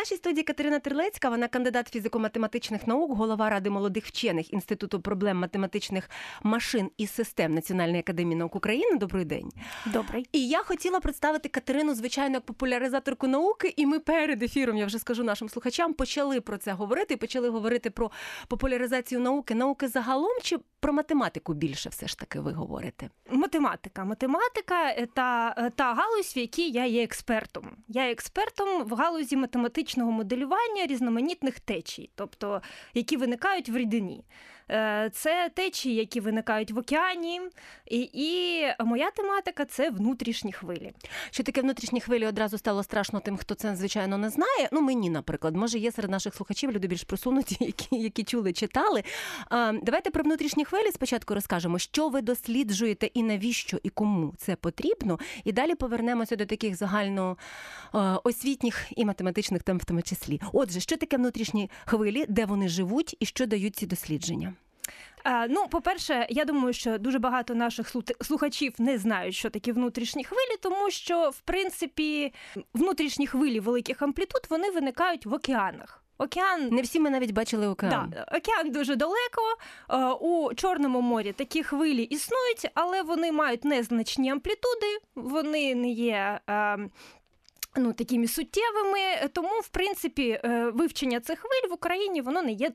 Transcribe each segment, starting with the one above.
нашій студії Катерина Терлецька, вона кандидат фізико-математичних наук, голова ради молодих вчених інституту проблем математичних машин і систем Національної академії наук України. Добрий день. Добрий. І я хотіла представити Катерину, звичайно, як популяризаторку науки. І ми перед ефіром, я вже скажу нашим слухачам, почали про це говорити. Почали говорити про популяризацію науки, науки загалом чи про математику більше все ж таки ви говорите? Математика. Математика та, та галузь, в якій я є експертом. Я експертом в галузі математичного моделювання різноманітних течій, тобто які виникають в рідині. Е, це течії, які виникають в океані, і і моя тематика це внутрішні хвилі. Що таке внутрішні хвилі одразу стало страшно тим, хто це звичайно не знає. Ну мені, наприклад, може є серед наших слухачів люди більш просунуті, які які чули, читали. А, Давайте про внутрішні хвилі спочатку розкажемо, що ви досліджуєте і навіщо і кому це потрібно. І далі повернемося до таких загально освітніх і математичних тем в тому числі. Отже, що таке внутрішні хвилі, де вони живуть і що дають ці дослідження? Ну, по-перше, я думаю, що дуже багато наших слухачів не знають, що такі внутрішні хвилі, тому що в принципі внутрішні хвилі великих амплітуд вони виникають в океанах. Океан не всі ми навіть бачили океан. Да, Океан дуже далеко. У Чорному морі такі хвилі існують, але вони мають незначні амплітуди, вони не є ну, такими суттєвими, тому, в принципі, е, вивчення цих хвиль в Україні воно не є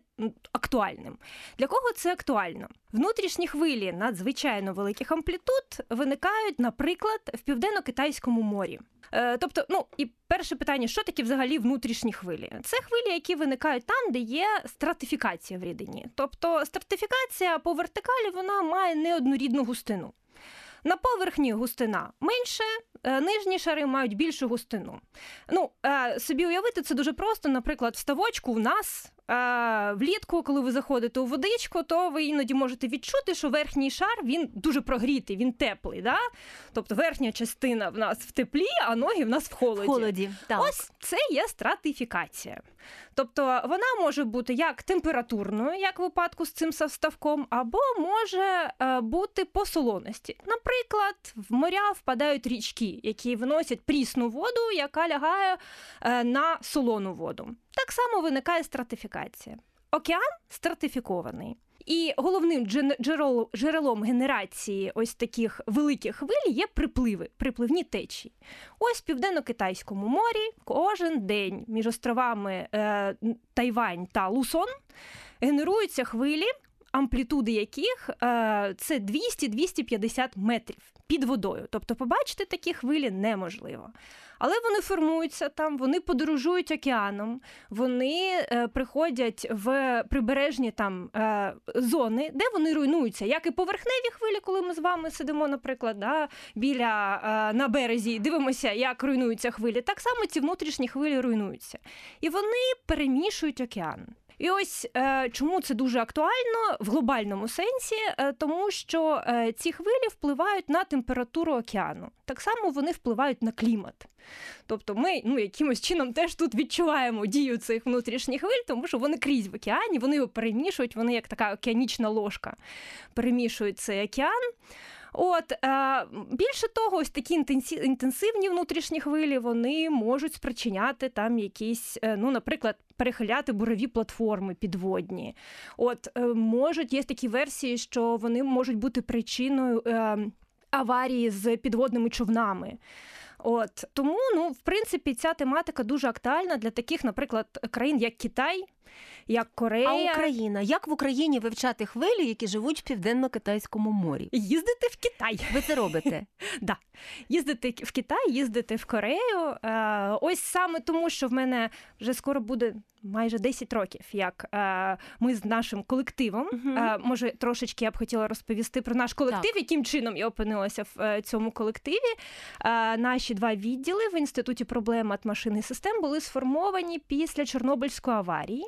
актуальним. Для кого це актуально? Внутрішні хвилі надзвичайно великих амплітуд виникають, наприклад, в південно-китайському морі. Е, тобто, ну і перше питання, що таке взагалі внутрішні хвилі? Це хвилі, які виникають там, де є стратифікація в рідині. Тобто стратифікація по вертикалі вона має неоднорідну густину. На поверхні густина менше, нижні шари мають більшу густину. Ну, е, собі уявити це дуже просто. Наприклад, в ставочку в нас е, влітку, коли ви заходите у водичку, то ви іноді можете відчути, що верхній шар він дуже прогрітий, він теплий. Да? Тобто верхня частина в нас в теплі, а ноги в нас в холоді. В холоді. Так. Ось це є стратифікація. Тобто вона може бути як температурною, як в випадку з цим ставком, або може бути по солоності. Наприклад, в моря впадають річки, які виносять прісну воду, яка лягає е, на солону воду. Так само виникає стратифікація. Океан стратифікований. І головним джерелом генерації ось таких великих хвиль є припливи, припливні течії. Ось в південно-китайському морі кожен день між островами е, Тайвань та Лусон генеруються хвилі, амплітуди яких е, це 200-250 метрів під водою. Тобто, побачити такі хвилі неможливо. Але вони формуються там, вони подорожують океаном, вони е, приходять в прибережні там е, зони, де вони руйнуються, як і поверхневі хвилі, коли ми з вами сидимо, наприклад, да, біля е, на березі дивимося, як руйнуються хвилі. Так само ці внутрішні хвилі руйнуються. І вони перемішують океан. І ось е, чому це дуже актуально в глобальному сенсі, е, тому що е, ці хвилі впливають на температуру океану. Так само вони впливають на клімат. Тобто ми ну, якимось чином теж тут відчуваємо дію цих внутрішніх хвиль, тому що вони крізь в океані, вони його перемішують, вони як така океанічна ложка перемішують цей океан. От е, більше того, ось такі інтенсивні внутрішні хвилі вони можуть спричиняти там якісь, е, ну, наприклад, перехиляти бурові платформи підводні. От е, можуть є такі версії, що вони можуть бути причиною аварії з підводними човнами. От тому, ну в принципі, ця тематика дуже актуальна для таких, наприклад, країн, як Китай, як Корея. А Україна. Як в Україні вивчати хвилі, які живуть в південно-китайському морі? Їздити в Китай. Ви це робите? Да. Їздити в Китай, їздити в Корею. Е, ось саме тому, що в мене вже скоро буде майже 10 років, як е, ми з нашим колективом. Uh-huh. Може, трошечки я б хотіла розповісти про наш колектив, так. яким чином я опинилася в цьому колективі. Наші два відділи в інституті проблем машин і систем були сформовані після Чорнобильської аварії.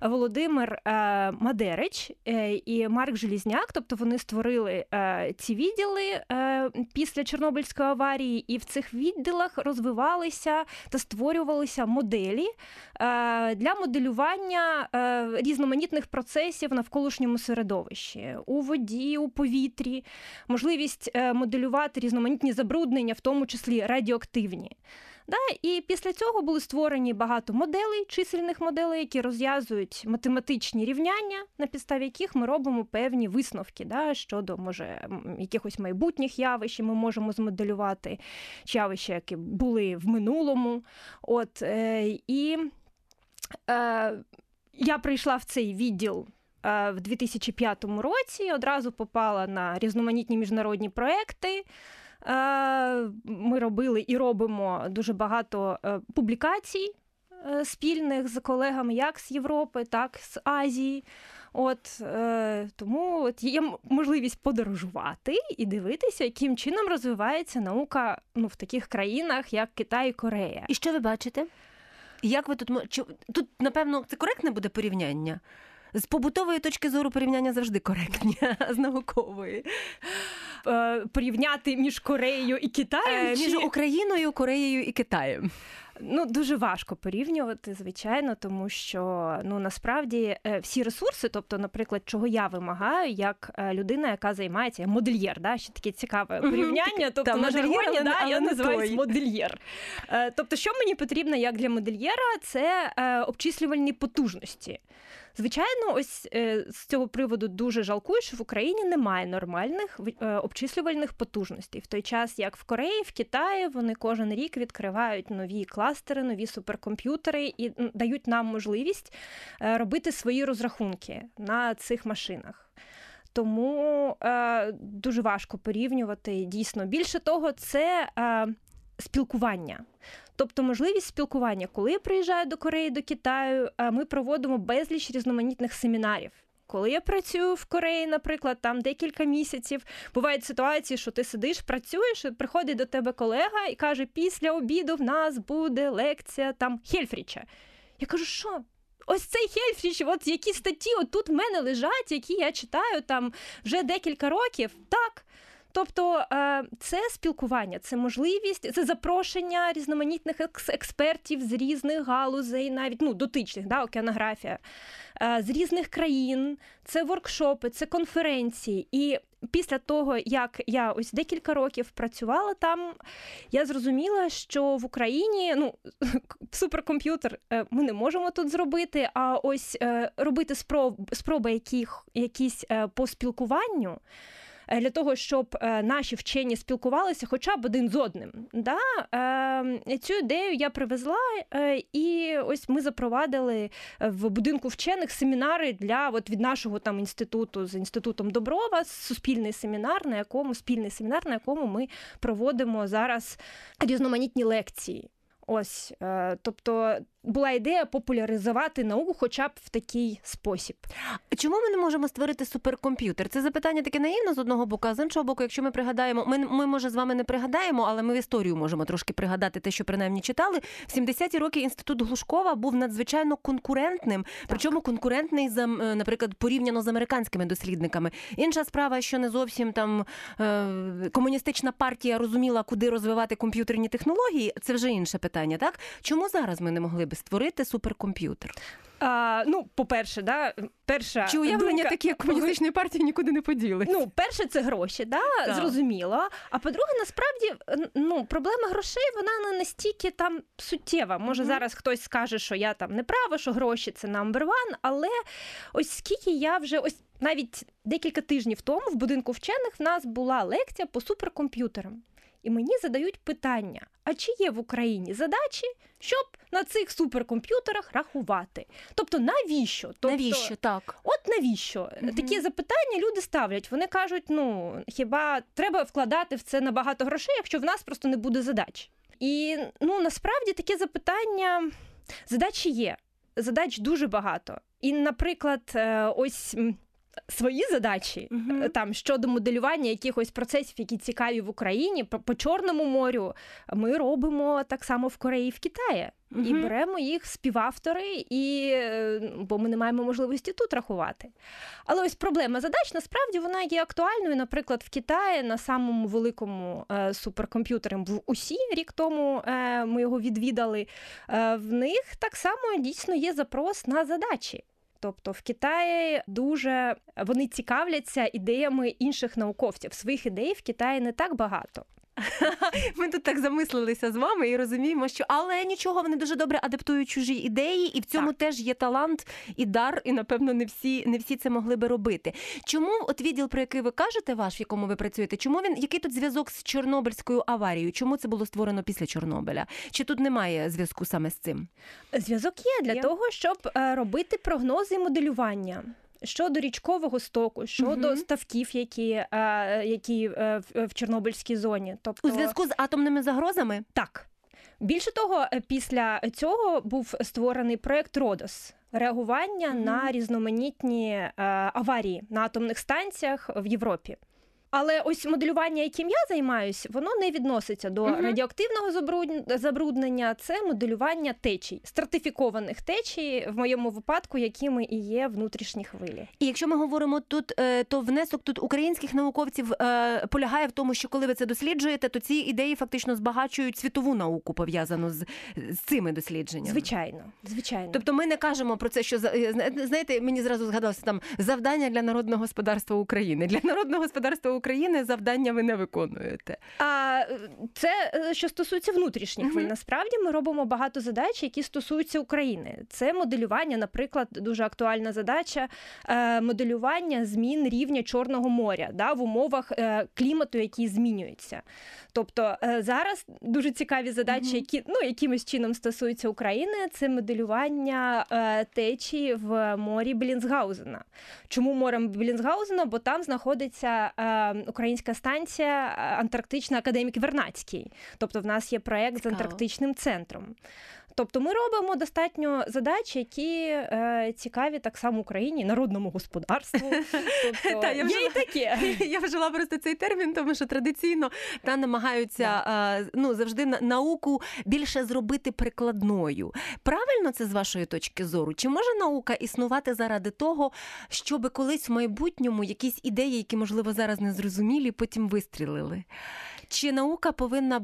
Володимир е, Мадерич е, і Марк Желізняк. Тобто вони створили е, ці відділи після Чорнобильської аварії, і в цих відділах розвивалися та створювалися моделі для моделювання різноманітних процесів в навколишньому середовищі у воді, у повітрі, можливість моделювати різноманітні забруднення, в тому числі радіоактивні. Да? І після цього були створені багато моделей, чисельних моделей, які розв'язують математичні рівняння, на підставі яких ми робимо певні висновки да? щодо може якихось майбутніх явищ, ми можемо змоделювати явища, які були в минулому. От, е, І е, я прийшла в цей відділ. Е, в 2005 році одразу попала на різноманітні міжнародні проекти. Е, ми робили і робимо дуже багато е, публікацій е, спільних з колегами як з Європи, так і з Азії. От тому от є можливість подорожувати і дивитися, яким чином розвивається наука ну, в таких країнах, як Китай і Корея. І що ви бачите? Як ви тут чи тут, напевно, це коректне буде порівняння? З побутової точки зору порівняння завжди коректні, а з наукової. Е, порівняти між Кореєю і Китаєм? Е, між Україною, Кореєю і Китаєм. Ну, дуже важко порівнювати, звичайно, тому що ну насправді е, всі ресурси, тобто, наприклад, чого я вимагаю, як людина, яка займається модельєр, да, ще таке цікаве порівняння. Тобто Та, на жаргоні да, я називаюсь модельєр. Тобто, що мені потрібно як для модельєра, це обчислювальні потужності. Звичайно, ось е, з цього приводу дуже жалкую, що в Україні немає нормальних е, обчислювальних потужностей. В той час, як в Кореї, в Китаї, вони кожен рік відкривають нові кластери, нові суперкомп'ютери і дають нам можливість е, робити свої розрахунки на цих машинах. Тому е, дуже важко порівнювати дійсно. Більше того, це е, спілкування. Тобто можливість спілкування, коли я приїжджаю до Кореї, до Китаю, ми проводимо безліч різноманітних семінарів. Коли я працюю в Кореї, наприклад, там декілька місяців, бувають ситуації, що ти сидиш, працюєш, і приходить до тебе колега і каже: після обіду в нас буде лекція там Хельфріча. Я кажу, що? Ось цей Хельфріч, от які статті отут тут в мене лежать, які я читаю там вже декілька років. Так. Тобто е, це спілкування, це можливість, це запрошення різноманітних експертів з різних галузей, навіть ну дотичних, да, океанографія, е, з різних країн, це воркшопи, це конференції. І після того, як я ось декілька років працювала там, я зрозуміла, що в Україні ну, суперкомп'ютер е, ми не можемо тут зробити. А ось робити спроб, спроби яких, якісь по спілкуванню. Е, для того, щоб е, наші вчені спілкувалися хоча б один з одним. Да? Е, цю ідею я привезла, і ось ми запровадили в будинку вчених семінари для от від нашого там інституту з інститутом Доброва, суспільний семінар, на якому спільний семінар, на якому ми проводимо зараз різноманітні лекції. Ось, тобто була ідея популяризувати науку, хоча б в такий спосіб. Чому ми не можемо створити суперкомп'ютер? Це запитання таке наївно з одного боку, а з іншого боку, якщо ми пригадаємо, ми ми може з вами не пригадаємо, але ми в історію можемо трошки пригадати те, що принаймні читали. В 70-ті роки інститут Глушкова був надзвичайно конкурентним, так. причому конкурентний за, е, наприклад, порівняно з американськими дослідниками. Інша справа, що не зовсім там е, комуністична партія розуміла, куди розвивати комп'ютерні технології. Це вже інше питання. Так чому зараз ми не могли би? створити суперкомп'ютер? А, Ну, по-перше, да, перша чи уявлення думка... такі як комуністичної партії нікуди не поділи? Ну, перше, це гроші, да, так. зрозуміло. А по-друге, насправді ну, проблема грошей вона не настільки там суттєва. Може, mm-hmm. зараз хтось скаже, що я там не права, що гроші це number one, але ось скільки я вже ось навіть декілька тижнів тому в будинку вчених в нас була лекція по суперкомп'ютерам і мені задають питання: а чи є в Україні задачі, щоб на цих суперкомп'ютерах рахувати? Тобто, навіщо? Тобто, навіщо так? От навіщо? Угу. Такі запитання люди ставлять. Вони кажуть: ну хіба треба вкладати в це набагато грошей, якщо в нас просто не буде задач? І ну насправді таке запитання задачі є. Задач дуже багато. І, наприклад, е, ось свої задачі uh-huh. там щодо моделювання якихось процесів, які цікаві в Україні, по, Чорному морю ми робимо так само в Кореї в Китаї. Uh-huh. І беремо їх співавтори, і, е, бо ми не маємо можливості тут рахувати. Але ось проблема задач насправді вона є актуальною. Наприклад, в Китаї на самому великому е, суперкомп'ютері в УСІ рік тому е, ми його відвідали. Е, в них так само дійсно є запрос на задачі. Тобто в Китаї дуже вони цікавляться ідеями інших науковців. Своїх ідей в Китаї не так багато. Ми тут так замислилися з вами і розуміємо, що але нічого, вони дуже добре адаптують чужі ідеї, і в цьому Так. теж є талант і дар, і напевно не всі не всі це могли би робити. Чому от відділ, про який ви кажете, ваш, в якому ви працюєте, чому він який тут зв'язок з Чорнобильською аварією? Чому це було створено після Чорнобиля? Чи тут немає зв'язку саме з цим? Зв'язок є для Є. того, щоб е, робити прогнози і моделювання. Щодо річкового стоку, щодо угу. ставків, які, е, які е, в, Чорнобильській зоні, тобто У зв'язку з атомними загрозами? так. Більше того, е, після цього був створений проект Родос реагування Мгм. на різноманітні е, аварії на атомних станціях в Європі. Але ось моделювання, яким я займаюсь, воно не відноситься до Мгм. радіоактивного забруд- забруднення. Це моделювання течій, стратифікованих течій, в моєму випадку, якими і є внутрішні хвилі. І якщо ми говоримо тут, е, то внесок тут українських науковців е, полягає в тому, що коли ви це досліджуєте, то ці ідеї фактично збагачують світову науку пов'язану з, з цими дослідженнями. Звичайно, звичайно. Тобто ми не кажемо про це, що е, знаєте, мені зразу згадалося там завдання для народного господарства України. Для народного господарства України завдання ви не виконуєте. А це е, що стосується внутрішніх Мгм. хвиль. Насправді ми робимо багато задач, які стосуються України. Це моделювання, наприклад, дуже актуальна задача е, моделювання змін рівня Чорного моря да, в умовах е, клімату, який змінюється. Тобто зараз дуже цікаві задачі, Мгм. які ну якимось чином стосуються України. Це моделювання течії в морі Белінсгаузена. Чому морем Белінсгаузена? Бо там знаходиться українська станція е, Антарктична академік Вернацький. Тобто, в нас є проект з антарктичним центром. Тобто ми робимо достатньо задач, які е, цікаві так само Україні, народному господарству. Тобто, Та, я є і таке. Я вжила просто цей термін, тому що традиційно та намагаються е, ну завжди на- науку більше зробити прикладною. Правильно це з вашої точки зору? Чи може наука існувати заради того, щоб колись в майбутньому якісь ідеї, які можливо зараз не зрозумілі, потім вистрілили? Чи наука повинна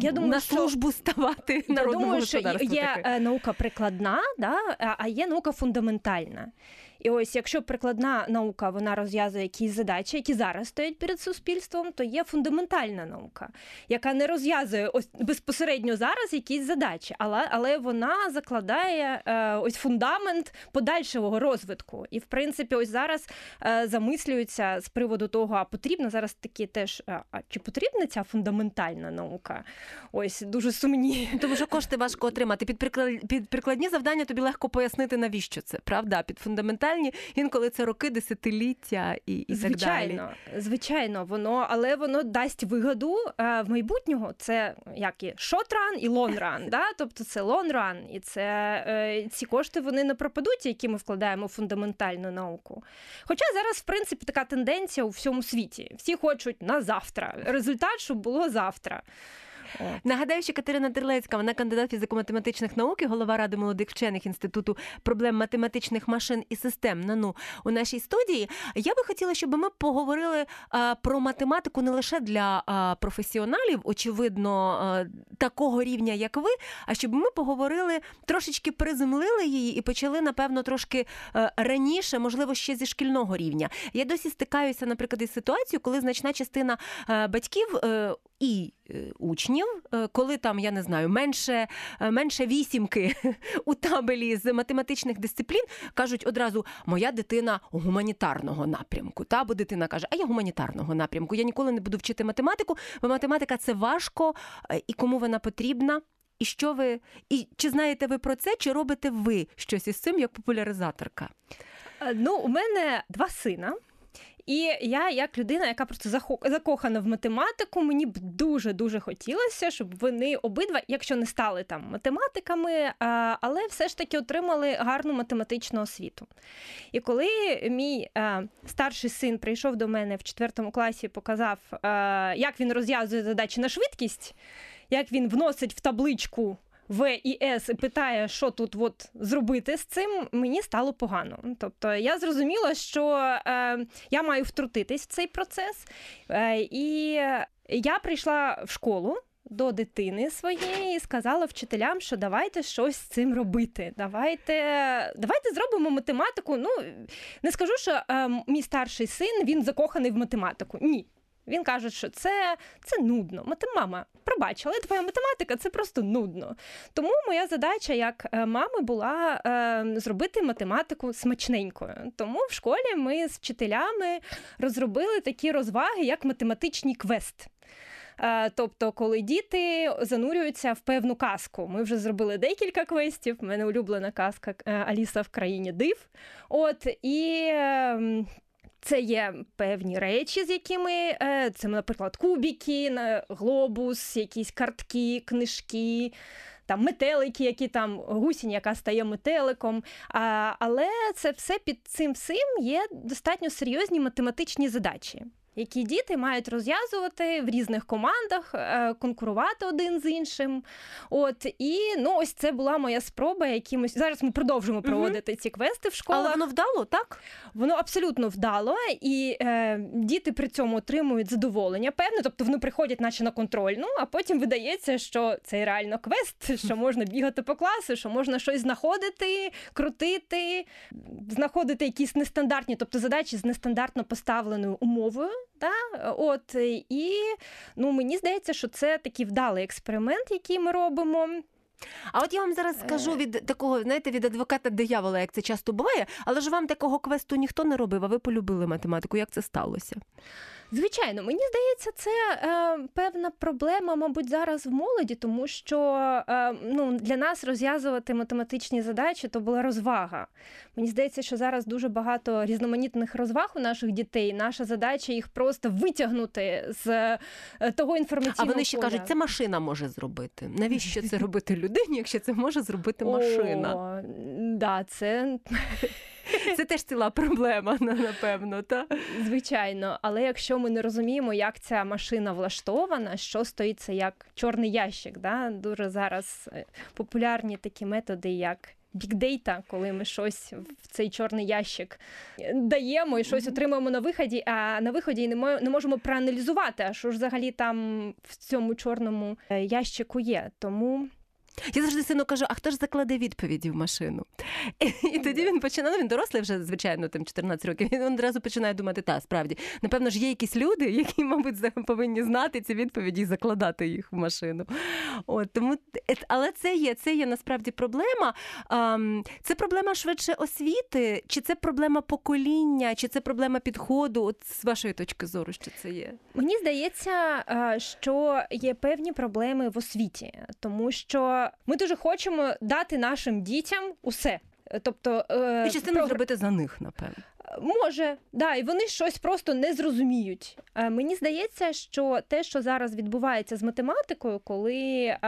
Я думаю, на що- службу ставати Я народному думаю, що є таки? е, наука прикладна, да, а є наука фундаментальна. І ось якщо прикладна наука вона розв'язує якісь задачі, які зараз стоять перед суспільством, то є фундаментальна наука, яка не розв'язує ось безпосередньо зараз якісь задачі, але, але вона закладає е, ось фундамент подальшого розвитку. І в принципі, ось зараз е, замислюються з приводу того, а потрібна зараз такі теж, а, а чи потрібна ця фундаментальна наука? Ось дуже сумні. Тому що кошти важко отримати. Під прикладні завдання тобі легко пояснити, навіщо це. Правда? Під фундаментальні інколи це роки, десятиліття і, і так далі. звичайно, звичайно, воно, але воно дасть вигоду е, в майбутнього. Це як і short run і long run. Да? Тобто це long run, і це е, ці кошти вони не пропадуть, які ми вкладаємо в фундаментальну науку. Хоча зараз, в принципі, така тенденція у всьому світі. Всі хочуть на завтра. Результат, щоб було завтра. Нагадаю, що Катерина Терлецька, вона кандидат фізико-математичних наук і голова ради молодих вчених інституту проблем математичних машин і систем НАНУ у нашій студії. Я би хотіла, щоб ми поговорили про математику не лише для професіоналів, очевидно, такого рівня, як ви, а щоб ми поговорили трошечки приземлили її і почали, напевно, трошки е, раніше, можливо, ще зі шкільного рівня. Я досі стикаюся, наприклад, із ситуацією, коли значна частина е, батьків е, і е, учнів, е, коли там, я не знаю, менше, е, менше вісімки у табелі з математичних дисциплін, кажуть одразу: моя дитина гуманітарного напрямку. Та бо дитина каже, а я гуманітарного напрямку. Я ніколи не буду вчити математику, бо математика це важко, і кому вона потрібна. І що ви, і чи знаєте ви про це, чи робите ви щось із цим як популяризаторка? Ну, у мене два сина. І я, як людина, яка просто закохана в математику, мені б дуже дуже хотілося, щоб вони обидва, якщо не стали там математиками, але все ж таки отримали гарну математичну освіту. І коли мій старший син прийшов до мене в четвертому класі, показав, як він розв'язує задачі на швидкість, як він вносить в табличку. В і С і питає, що тут от зробити з цим, мені стало погано. Тобто я зрозуміла, що е, я маю втрутитись в цей процес. Е, і я прийшла в школу. До дитини своєї і сказала вчителям, що давайте щось з цим робити. Давайте, давайте зробимо математику. Ну не скажу, що е, мій старший син він закоханий в математику. Ні. Він каже, що це це нудно. Мама, пробач, але твоя математика це просто нудно. Тому моя задача як е, мами була е, зробити математику смачненькою. Тому в школі ми з вчителями розробили такі розваги, як математичний квест. Е, тобто, коли діти занурюються в певну казку. Ми вже зробили декілька квестів. У мене улюблена казка е, Аліса в країні див. От і. Це є певні речі, з якими е, це, наприклад, кубіки, глобус, якісь картки, книжки, там метелики, які там гусінь, яка стає метеликом. Але це все під цим всім є достатньо серйозні математичні задачі які діти мають розв'язувати в різних командах, е, конкурувати один з іншим. От і ну ось це була моя спроба. Якимось зараз ми продовжуємо проводити угу. ці квести в школах. Але воно вдало, так? Воно абсолютно вдало, і е, діти при цьому отримують задоволення. Певне, тобто вони приходять, наче на контрольну, а потім видається, що це реально квест, що можна бігати по класу, що можна щось знаходити, крутити, знаходити якісь нестандартні, тобто задачі з нестандартно поставленою умовою. Да? От, І ну, мені здається, що це такий вдалий експеримент, який ми робимо. А от я вам зараз скажу е. від такого, знаєте, від адвоката диявола, як це часто буває, але ж вам такого квесту ніхто не робив, а ви полюбили математику. Як це сталося? Звичайно, мені здається, це е, певна проблема, мабуть, зараз в молоді, тому що е, ну, для нас розв'язувати математичні задачі то була розвага. Мені здається, що зараз дуже багато різноманітних розваг у наших дітей. Наша задача їх просто витягнути з е, того інформаційного А вони ще поля. кажуть, це машина може зробити. Навіщо це робити людині, якщо це може зробити машина? О, да, це це теж ціла проблема, напевно. Та? Звичайно, але якщо ми не розуміємо, як ця машина влаштована, що стоїть це як чорний ящик, да? дуже зараз е, популярні такі методи, як. Бікдейта, коли ми щось в цей чорний ящик е, даємо і щось отримуємо на виході, а на виході не можемо проаналізувати, а що ж взагалі там в цьому чорному е, ящику є. Тому я завжди сину кажу, а хто ж закладе відповіді в машину? І, і тоді він починає, ну він дорослий вже, звичайно, там 14 років. Він одразу починає думати, та справді, напевно ж, є якісь люди, які, мабуть, повинні знати ці відповіді і закладати їх в машину. От, тому, Але це є, це є насправді проблема. Це проблема швидше освіти, чи це проблема покоління, чи це проблема підходу? От з вашої точки зору, що це є? Мені здається, що є певні проблеми в освіті, тому що ми дуже хочемо дати нашим дітям усе. Тобто е, і частину про... зробити за них, напевно. Може, да, і вони щось просто не зрозуміють. Е, мені здається, що те, що зараз відбувається з математикою, коли е,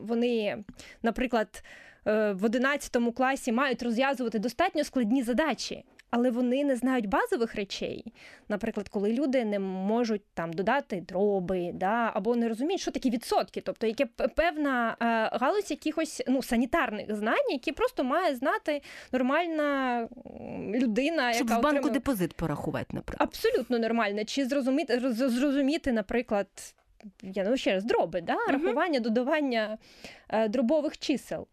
вони, наприклад, в 11 класі мають розв'язувати достатньо складні задачі але вони не знають базових речей. Наприклад, коли люди не можуть там додати дроби, да, або не розуміють, що такі відсотки, тобто яке певна е, галузь якихось ну, санітарних знань, які просто має знати нормальна людина, Щоб яка в банку отримує... депозит порахувати, наприклад. Абсолютно нормально. Чи зрозуміти, зрозуміти, наприклад. Я ну ще раз дроби, да? Рахування, додавання е, дробових чисел.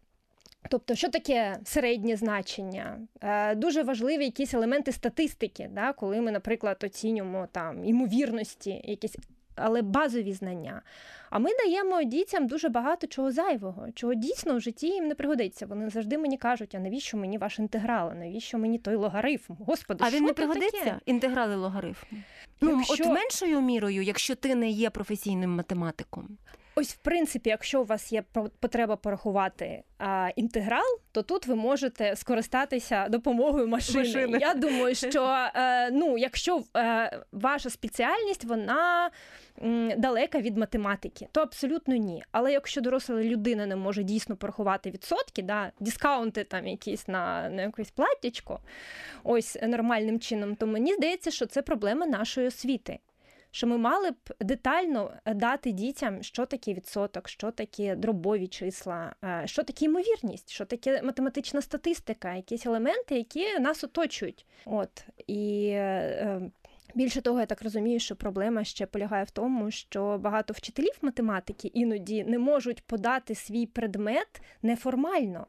Тобто, що таке середнє значення? Е, дуже важливі якісь елементи статистики, да, коли ми, наприклад, оцінюємо там імовірності, якісь, але базові знання. А ми даємо дітям дуже багато чого зайвого, чого дійсно в житті їм не пригодиться. Вони завжди мені кажуть, а навіщо мені ваш інтеграл? А навіщо мені той логарифм? Господи, а що він не пригодиться? Таке? Інтеграли логарифм. Ну, От меншою мірою, якщо ти не є професійним математиком. Ось, в принципі, якщо у вас є потреба порахувати а, інтеграл, то тут ви можете скористатися допомогою машини. машини. Я думаю, що е, ну, якщо е, ваша спеціальність вона м, далека від математики, то абсолютно ні. Але якщо доросла людина не може дійсно порахувати відсотки, да, дискаунти там якісь на, на якесь платтячко, ось нормальним чином, то мені здається, що це проблема нашої освіти що ми мали б детально е, дати дітям, що таке відсоток, що таке дробові числа, е, що таке ймовірність, що таке математична статистика, якісь елементи, які нас оточують. От і е, Більше того, я так розумію, що проблема ще полягає в тому, що багато вчителів математики іноді не можуть подати свій предмет неформально.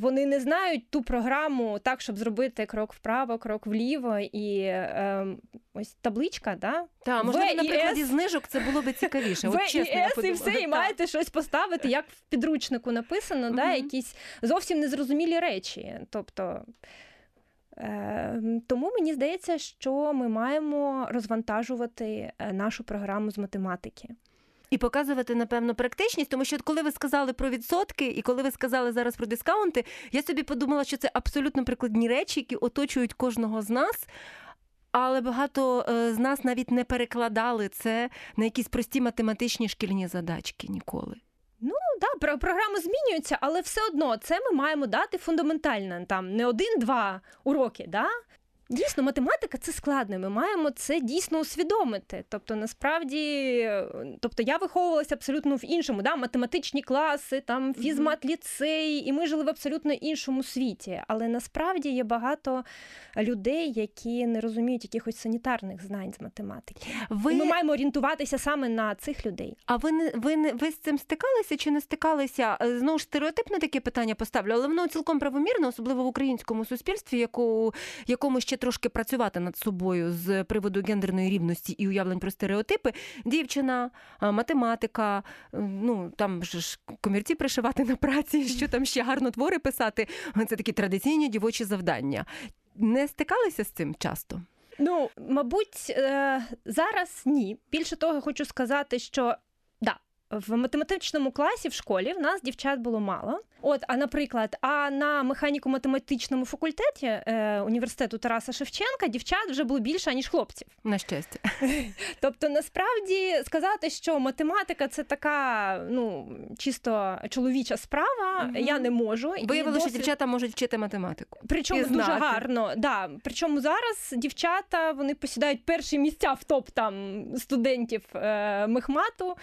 Вони не знають ту програму так, щоб зробити крок вправо, крок вліво, і е, ось табличка, да? Так, можливо, на прикладі знижок це було би цікавіше. От чесно, і я С, і все, і маєте щось поставити, як в підручнику написано, да, якісь зовсім незрозумілі речі. Тобто, е, тому мені здається, що ми маємо розвантажувати е, нашу програму з математики. І показувати, напевно, практичність, тому що коли ви сказали про відсотки, і коли ви сказали зараз про дискаунти, я собі подумала, що це абсолютно прикладні речі, які оточують кожного з нас. Але багато е, з нас навіть не перекладали це на якісь прості математичні шкільні задачки ніколи. Ну да, про- програми змінюються, але все одно це ми маємо дати фундаментально, там не один-два уроки. Да? Дійсно, математика це складно. Ми маємо це дійсно усвідомити. Тобто, насправді, тобто я виховувалася абсолютно в іншому, да? математичні класи, там фізмат ліцей, і ми жили в абсолютно іншому світі. Але насправді є багато людей, які не розуміють якихось санітарних знань з математики. Ви, І ми маємо орієнтуватися саме на цих людей. А ви не ви не ви з цим стикалися чи не стикалися? Е, Знову ж стереотипне таке питання поставлю, але воно цілком правомірно, особливо в українському суспільстві, яку, якому ще трошки працювати над собою з приводу гендерної рівності і уявлень про стереотипи. Дівчина, математика, ну там ж комірці пришивати на праці, що там ще гарно твори писати. Це такі традиційні дівочі завдання. Не стикалися з цим часто? Ну, мабуть, е, зараз ні. Більше того, хочу сказати, що. В математичному класі в школі в нас дівчат було мало. От, а наприклад, а на механіко-математичному факультеті е, університету Тараса Шевченка дівчат вже було більше ніж хлопців. На щастя. Тобто, насправді сказати, що математика це така ну чисто чоловіча справа, Мгм. я не можу. Виявилося, що дівчата можуть вчити математику. Причому дуже гарно. Да. Причому зараз дівчата вони посідають перші місця в топ там студентів е, мехмату.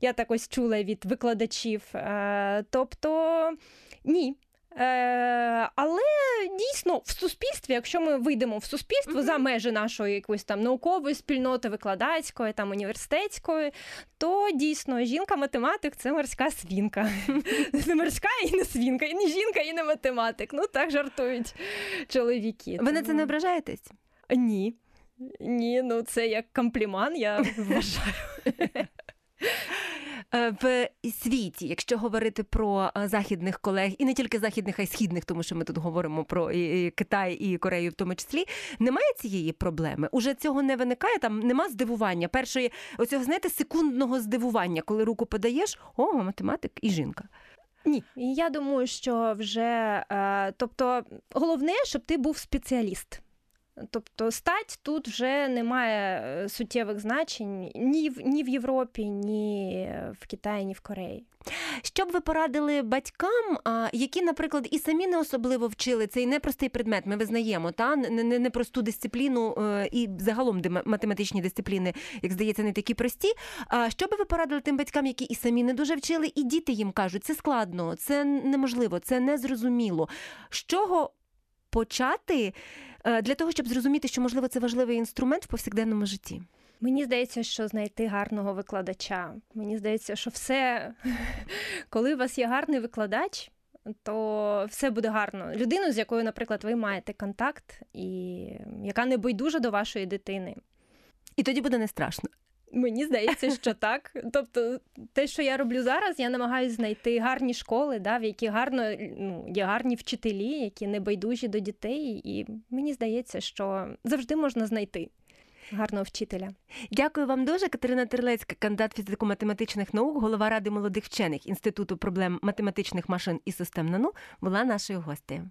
Я так ось чула від викладачів. Е, тобто ні. Е, але дійсно в суспільстві, якщо ми вийдемо в суспільство Мгм. за межі нашої якоїсь там наукової спільноти, викладацької, там університетської, то дійсно жінка-математик це морська свінка. Не морська і не свінка, і не жінка, і не математик. Ну так жартують чоловіки. Ви на це не ображаєтесь? Ні. Ні, ну це як компліман, я вважаю. Е, В світі, якщо говорити про е, західних колег, і не тільки західних, а й східних, тому що ми тут говоримо про і- Китай і Корею, в тому числі, немає цієї проблеми. Уже цього не виникає. Там нема здивування. Першої оцього знаєте секундного здивування, коли руку подаєш, о, математик і жінка. Ні, я думаю, що вже е, тобто головне, щоб ти був спеціаліст. Тобто стать тут вже немає е, суттєвих значень ні в ні в Європі, ні в Китаї, ні в Кореї. Що б ви порадили батькам, які, наприклад, і самі не особливо вчили цей непростий предмет, ми визнаємо, та не, не, не дисципліну е, і загалом математичні дисципліни, як здається, не такі прості. А що би ви порадили тим батькам, які і самі не дуже вчили, і діти їм кажуть, це складно, це неможливо, це незрозуміло. З чого почати е, для того, щоб зрозуміти, що можливо це важливий інструмент в повсякденному житті? Мені здається, що знайти гарного викладача. Мені здається, що все, коли у вас є гарний викладач, то все буде гарно. Людину, з якою, наприклад, ви маєте контакт, і яка не байдужа до вашої дитини. І тоді буде не страшно. Мені здається, що так. Тобто, те, що я роблю зараз, я намагаюся знайти гарні школи, да, в які гарно ну, є гарні вчителі, які не байдужі до дітей. І мені здається, що завжди можна знайти гарного вчителя. Дякую вам дуже. Катерина Терлецька, кандидат фізико-математичних наук, голова ради молодих вчених Інституту проблем математичних машин і систем НАНУ, була нашою гостею.